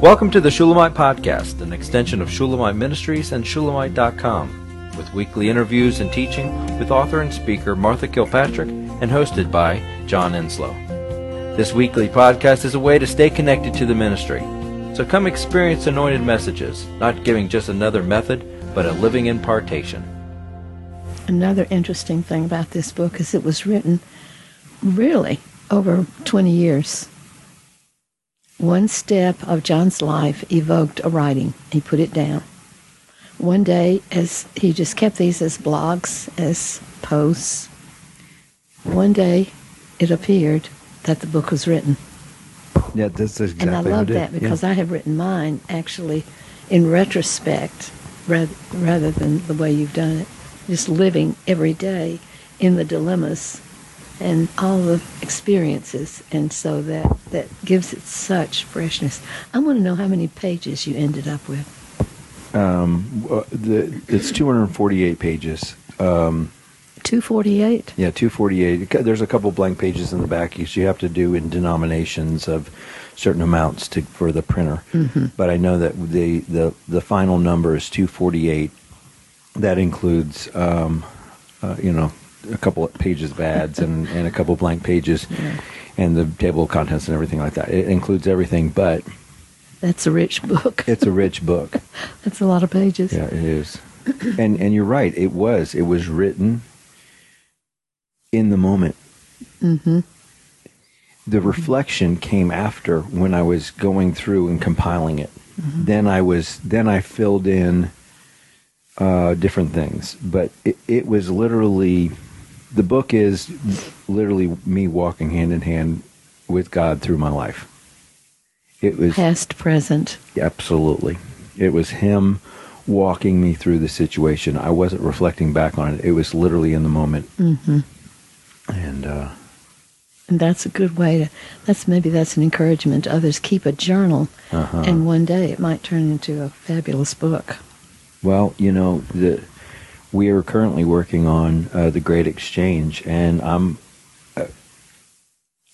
Welcome to the Shulamite Podcast, an extension of Shulamite Ministries and Shulamite.com, with weekly interviews and teaching with author and speaker Martha Kilpatrick and hosted by John Enslow. This weekly podcast is a way to stay connected to the ministry. So come experience anointed messages, not giving just another method, but a living impartation. Another interesting thing about this book is it was written really over 20 years. One step of John's life evoked a writing. He put it down. One day, as he just kept these as blogs, as posts, one day it appeared that the book was written. Yeah, that's exactly and I love that because yeah. I have written mine actually in retrospect rather, rather than the way you've done it. Just living every day in the dilemmas and all the experiences. And so that, that gives it such freshness. I want to know how many pages you ended up with. um, uh, the, it's 248 pages. Um, 248? yeah, 248. There's a couple blank pages in the back you you have to do in denominations of certain amounts to for the printer. Mm-hmm. But I know that the, the the final number is 248. That includes, um, uh, you know, a couple of pages of ads and, and a couple blank pages, and the table of contents and everything like that. It includes everything, but That's a rich book. it's a rich book. That's a lot of pages. Yeah, it is. and and you're right. It was. It was written in the moment. Mm-hmm. The reflection came after when I was going through and compiling it. Mm-hmm. Then I was. Then I filled in uh, different things. But it, it was literally. The book is literally me walking hand in hand with God through my life. It was Past, present. Absolutely. It was him walking me through the situation. I wasn't reflecting back on it. It was literally in the moment. Mm-hmm. And uh, And that's a good way to, that's maybe that's an encouragement to others. Keep a journal, Uh-huh. and one day it might turn into a fabulous book. well, you know, the we are currently working on uh, the Great Exchange, and I'm uh,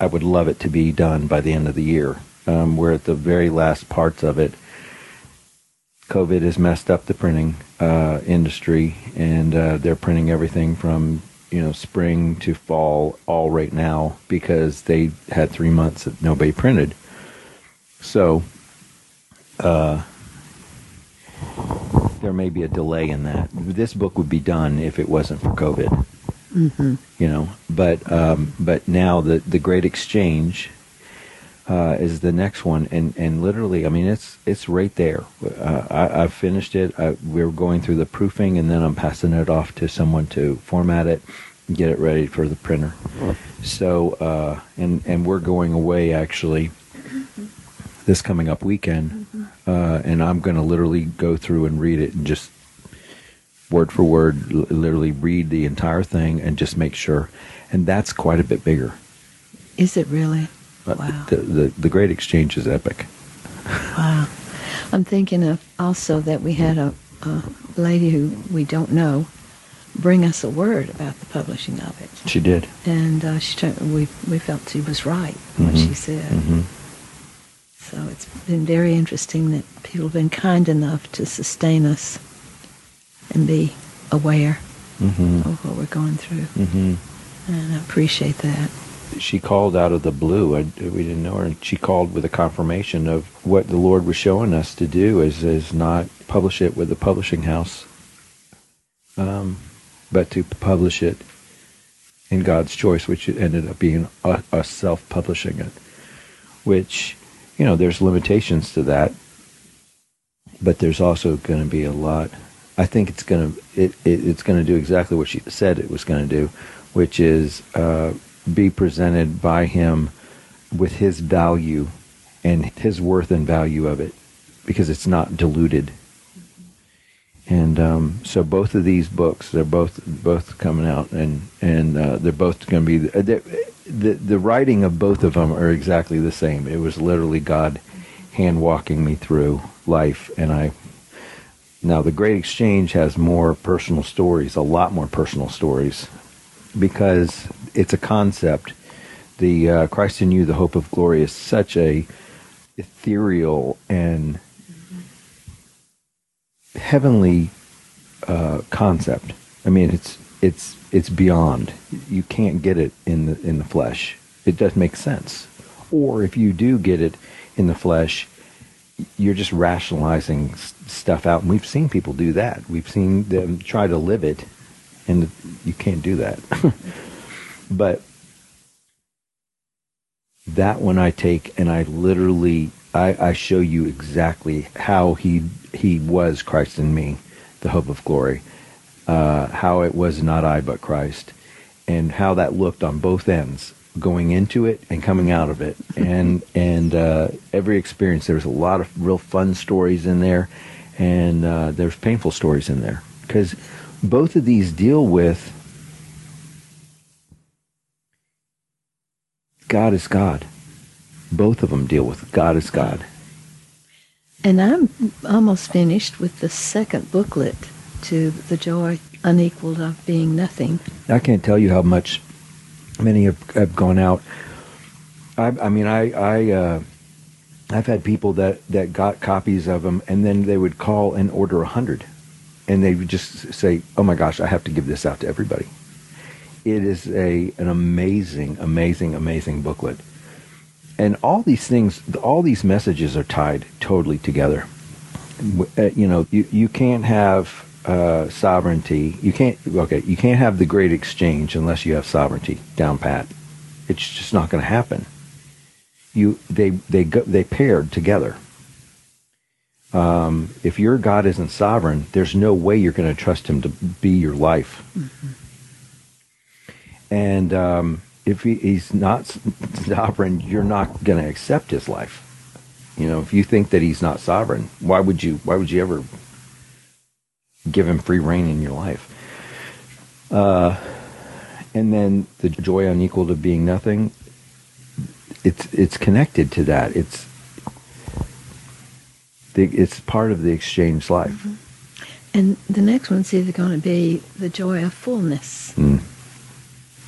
I would love it to be done by the end of the year. Um, we're at the very last parts of it. COVID has messed up the printing uh, industry, and uh, they're printing everything from you know spring to fall all right now because they had three months that nobody printed. So uh, there may be a delay in that. This book would be done if it wasn't for COVID. Mm-hmm. You know, but um, but now the the Great Exchange uh, is the next one, and, and literally, I mean, it's it's right there. Uh, I, I've finished it. I, we're going through the proofing, and then I'm passing it off to someone to format it, and get it ready for the printer. So, uh, and and we're going away actually this coming up weekend, uh, and I'm going to literally go through and read it and just word for word, l- literally read the entire thing and just make sure. And that's quite a bit bigger. Is it really? But Wow. The, the the Great Exchange is epic. Wow. I'm thinking of also that we had a, a lady who we don't know bring us a word about the publishing of it. She did. And uh, she we, we felt she was right, what Mhm. she said. hmm So it's been very interesting that people have been kind enough to sustain us and be aware hmm of what we're going through. hmm And I appreciate that. She called out of the blue. I, we didn't know her, and she called with a confirmation of what the Lord was showing us to do. Is is not publish it with the publishing house, um, but to publish it in God's choice, which ended up being us us self-publishing it. Which, you know, there's limitations to that, but there's also going to be a lot. I think it's going to it, it it's going to do exactly what she said it was going to do, which is uh, be presented by him with his value and his worth and value of it, because it's not diluted. And um, so both of these books, they're both both coming out, and and uh, they're both going to be the, the writing of both of them are exactly the same. It was literally God hand walking me through life, and I now, the Great Exchange has more personal stories, a lot more personal stories, because it's a concept. The uh, Christ in You, the Hope of Glory, is such a ethereal and heavenly uh, concept. I mean, it's it's it's beyond. You can't get it in the in the flesh. It doesn't make sense. Or if you do get it in the flesh, you're just rationalizing stuff out. And we've seen people do that. We've seen them try to live it, and you can't do that. but that one I take and I literally I, I show you exactly how he he was Christ in me, the hope of glory, uh, how it was not I but Christ, and how that looked on both ends, going into it and coming out of it, and and uh, every experience. There was a lot of real fun stories in there, and uh, there's painful stories in there because both of these deal with God is God. Both of them deal with God is God. And I'm almost finished with the second booklet to The Joy Unequaled of Being Nothing. I can't tell you how much many have, have gone out. I, I mean, I, I, uh, I've had people that, that got copies of them, and then they would call and order a hundred, and they would just say, "Oh my gosh, I have to give this out to everybody." It is a an amazing, amazing, amazing booklet, and all these things, all these messages are tied totally together. Uh, you know, you you can't have uh, sovereignty. You can't okay. You can't have the great exchange unless you have sovereignty down pat. It's just not going to happen. You they they go, they paired together. Um, if your God isn't sovereign, there's no way you're going to trust Him to be your life. Mm-hmm. And um, if he, He's not sovereign, you're not going to accept His life. You know, if you think that He's not sovereign, why would you? Why would you ever give him free reign in your life. Uh, and then the joy unequal to being nothing. It's it's connected to that. It's the, it's part of the exchange life. Mm-hmm. And the next one's either going to be the joy of fullness mm.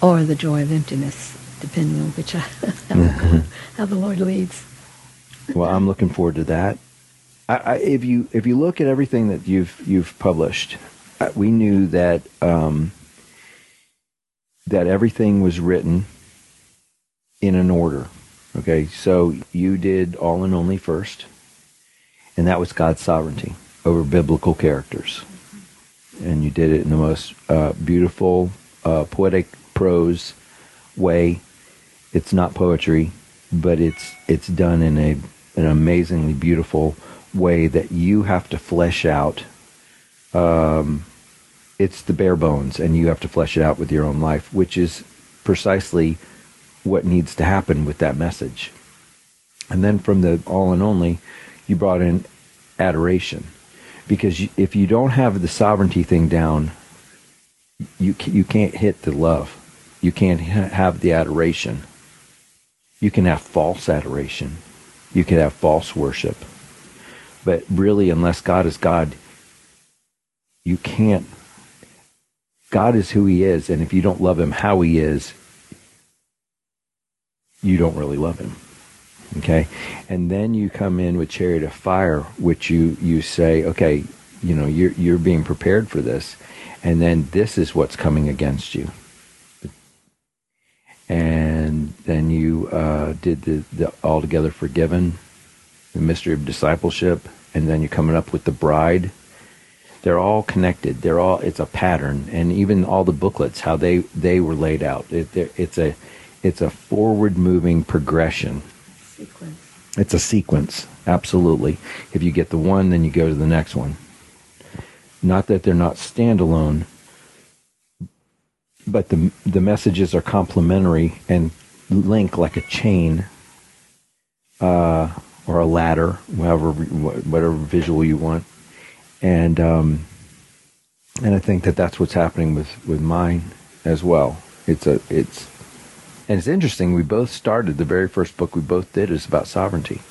or the joy of emptiness, depending on which I, how, how the Lord leads. Well, I'm looking forward to that. I, I, if you if you look at everything that you've you've published, uh, we knew that um, that everything was written in an order. Okay, so you did all and only first, and that was God's sovereignty over biblical characters, and you did it in the most uh, beautiful, uh, poetic prose way. It's not poetry, but it's it's done in a an amazingly beautiful way that you have to flesh out. Um, it's the bare bones, and you have to flesh it out with your own life, which is precisely what needs to happen with that message. And then from the all and only, you brought in adoration, because if you don't have the sovereignty thing down, you you can't hit the love, you can't have the adoration. You can have false adoration, you can have false worship but really, unless God is God, you can't. God is who He is, and if you don't love Him how He is, you don't really love Him. Okay, and then you come in with chariot of fire, which you you say, okay, you know, you're you're being prepared for this, and then this is what's coming against you. And then you uh, did the, the altogether forgiven the mystery of discipleship, and then you're coming up with the bride. They're all connected. They're all it's a pattern, and even all the booklets, how they they were laid out. It, it's a it's a forward moving progression. Sequence. It's a sequence, absolutely. If you get the one, then you go to the next one. Not that they're not standalone, but the the messages are complementary and link like a chain. Uh, or a ladder, whatever whatever visual you want, and um, and I think that that's what's happening with with mine as well. It's a it's and it's interesting. We both started the very first book we both did is about sovereignty,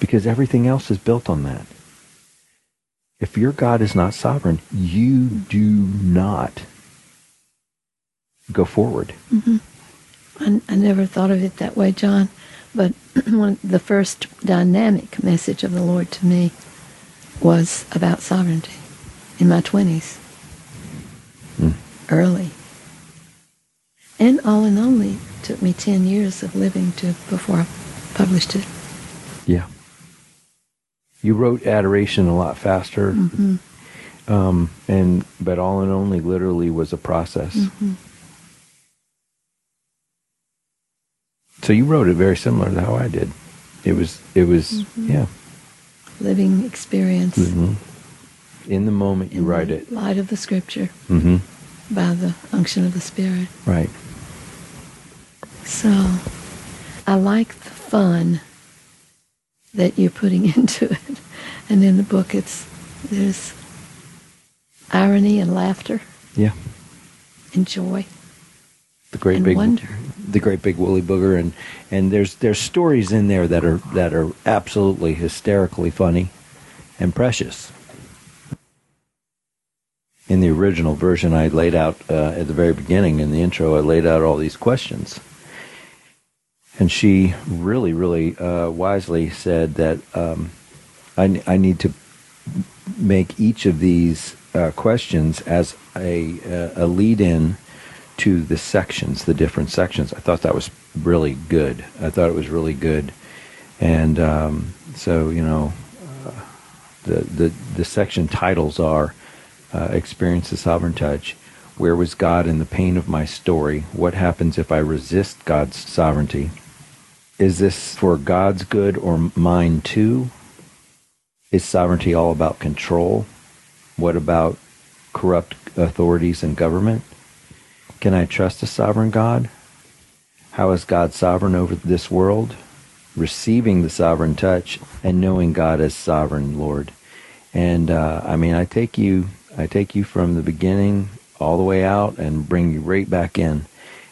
because everything else is built on that. If your God is not sovereign, you do not go forward. Mm-hmm. I, I never thought of it that way, John. But one, the first dynamic message of the Lord to me was about sovereignty in my 20s, Mm. early. And all and only took me 10 years of living to before I published it. Yeah. You wrote adoration a lot faster, hmm um, and but all and only literally was a process. hmm So you wrote it very similar to how I did. It was it was Mhm. yeah. Living experience. hmm In the moment you in write it. Light of the scripture hmm by the unction of the Spirit. Right. So I like the fun that you're putting into it. And in the book it's there's irony and laughter Yeah. and joy. The great And big wonder. The great big woolly booger and and there's there's stories in there that are that are absolutely hysterically funny and precious. In the original version, I laid out uh, at the very beginning in the intro. I laid out all these questions, and she really, really uh, wisely said that um, I, I need to make each of these uh, questions as a, a lead in to the sections, the different sections. I thought that was really good. I thought it was really good. And um, so, you know, uh, the, the, the section titles are uh, Experience the Sovereign Touch, Where Was God in the Pain of My Story? What Happens If I Resist God's Sovereignty? Is this for God's good or mine too? Is sovereignty all about control? What about corrupt authorities and government? Can I trust a sovereign God? How is God sovereign over this world? Receiving the sovereign touch and knowing God as sovereign Lord. And uh, I mean, I take you, I take you from the beginning all the way out and bring you right back in,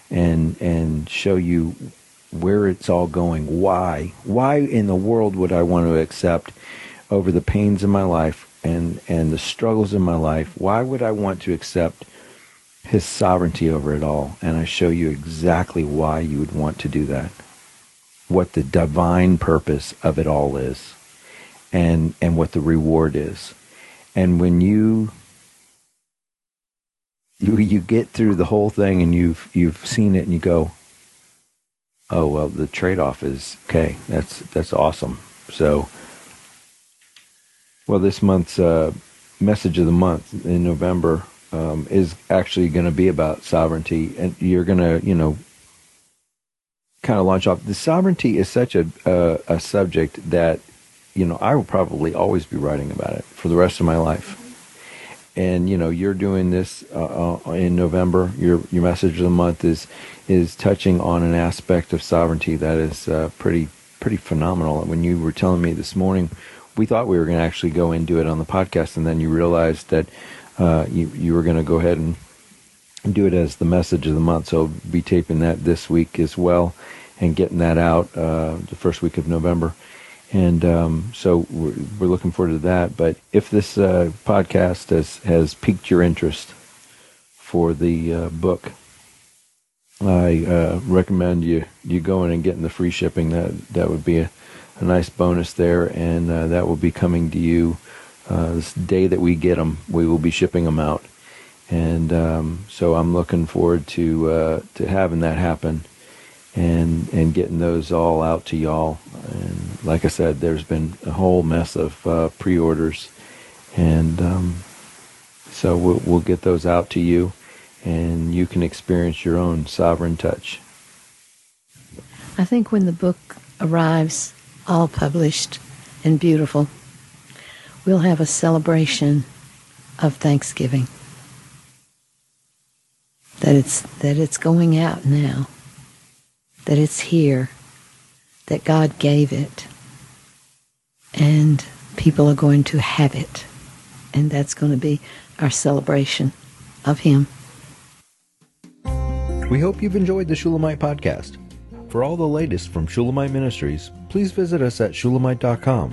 and and show you where it's all going. Why? Why in the world would I want to accept over the pains in my life and and the struggles in my life? Why would I want to accept his sovereignty over it all? And I show you exactly why you would want to do that. What the divine purpose of it all is. And and what the reward is. And when you you you get through the whole thing and you've you've seen it and you go, oh well the trade off is okay that's that's awesome so well this month's uh, message of the month in november um, is actually going to be about sovereignty and you're going to you know kind of launch off the sovereignty is such a, a a subject that you know i will probably always be writing about it for the rest of my life and you know you're doing this uh, uh, in November. Your your message of the month is is touching on an aspect of sovereignty that is uh, pretty pretty phenomenal. When you were telling me this morning, we thought we were going to actually go and do it on the podcast, and then you realized that uh, you you were going to go ahead and do it as the message of the month. So be taping that this week as well, and getting that out uh, the first week of November. And um, so we're, we're looking forward to that. But if this uh, podcast has, has piqued your interest for the uh, book, I uh, recommend you, you going and getting the free shipping. That that would be a, a nice bonus there, and uh, that will be coming to you uh, this day that we get them. We will be shipping them out, and um, so I'm looking forward to uh, to having that happen and and getting those all out to y'all. And like I said, there's been a whole mess of uh, pre-orders, and um, so we'll, we'll get those out to you, and you can experience your own sovereign touch. I think when the book arrives, all published and beautiful, we'll have a celebration of Thanksgiving. That it's that it's going out now. That it's here. That God gave it. And people are going to have it. And that's going to be our celebration of Him. We hope you've enjoyed the Shulamite podcast. For all the latest from Shulamite Ministries, please visit us at shulamite.com,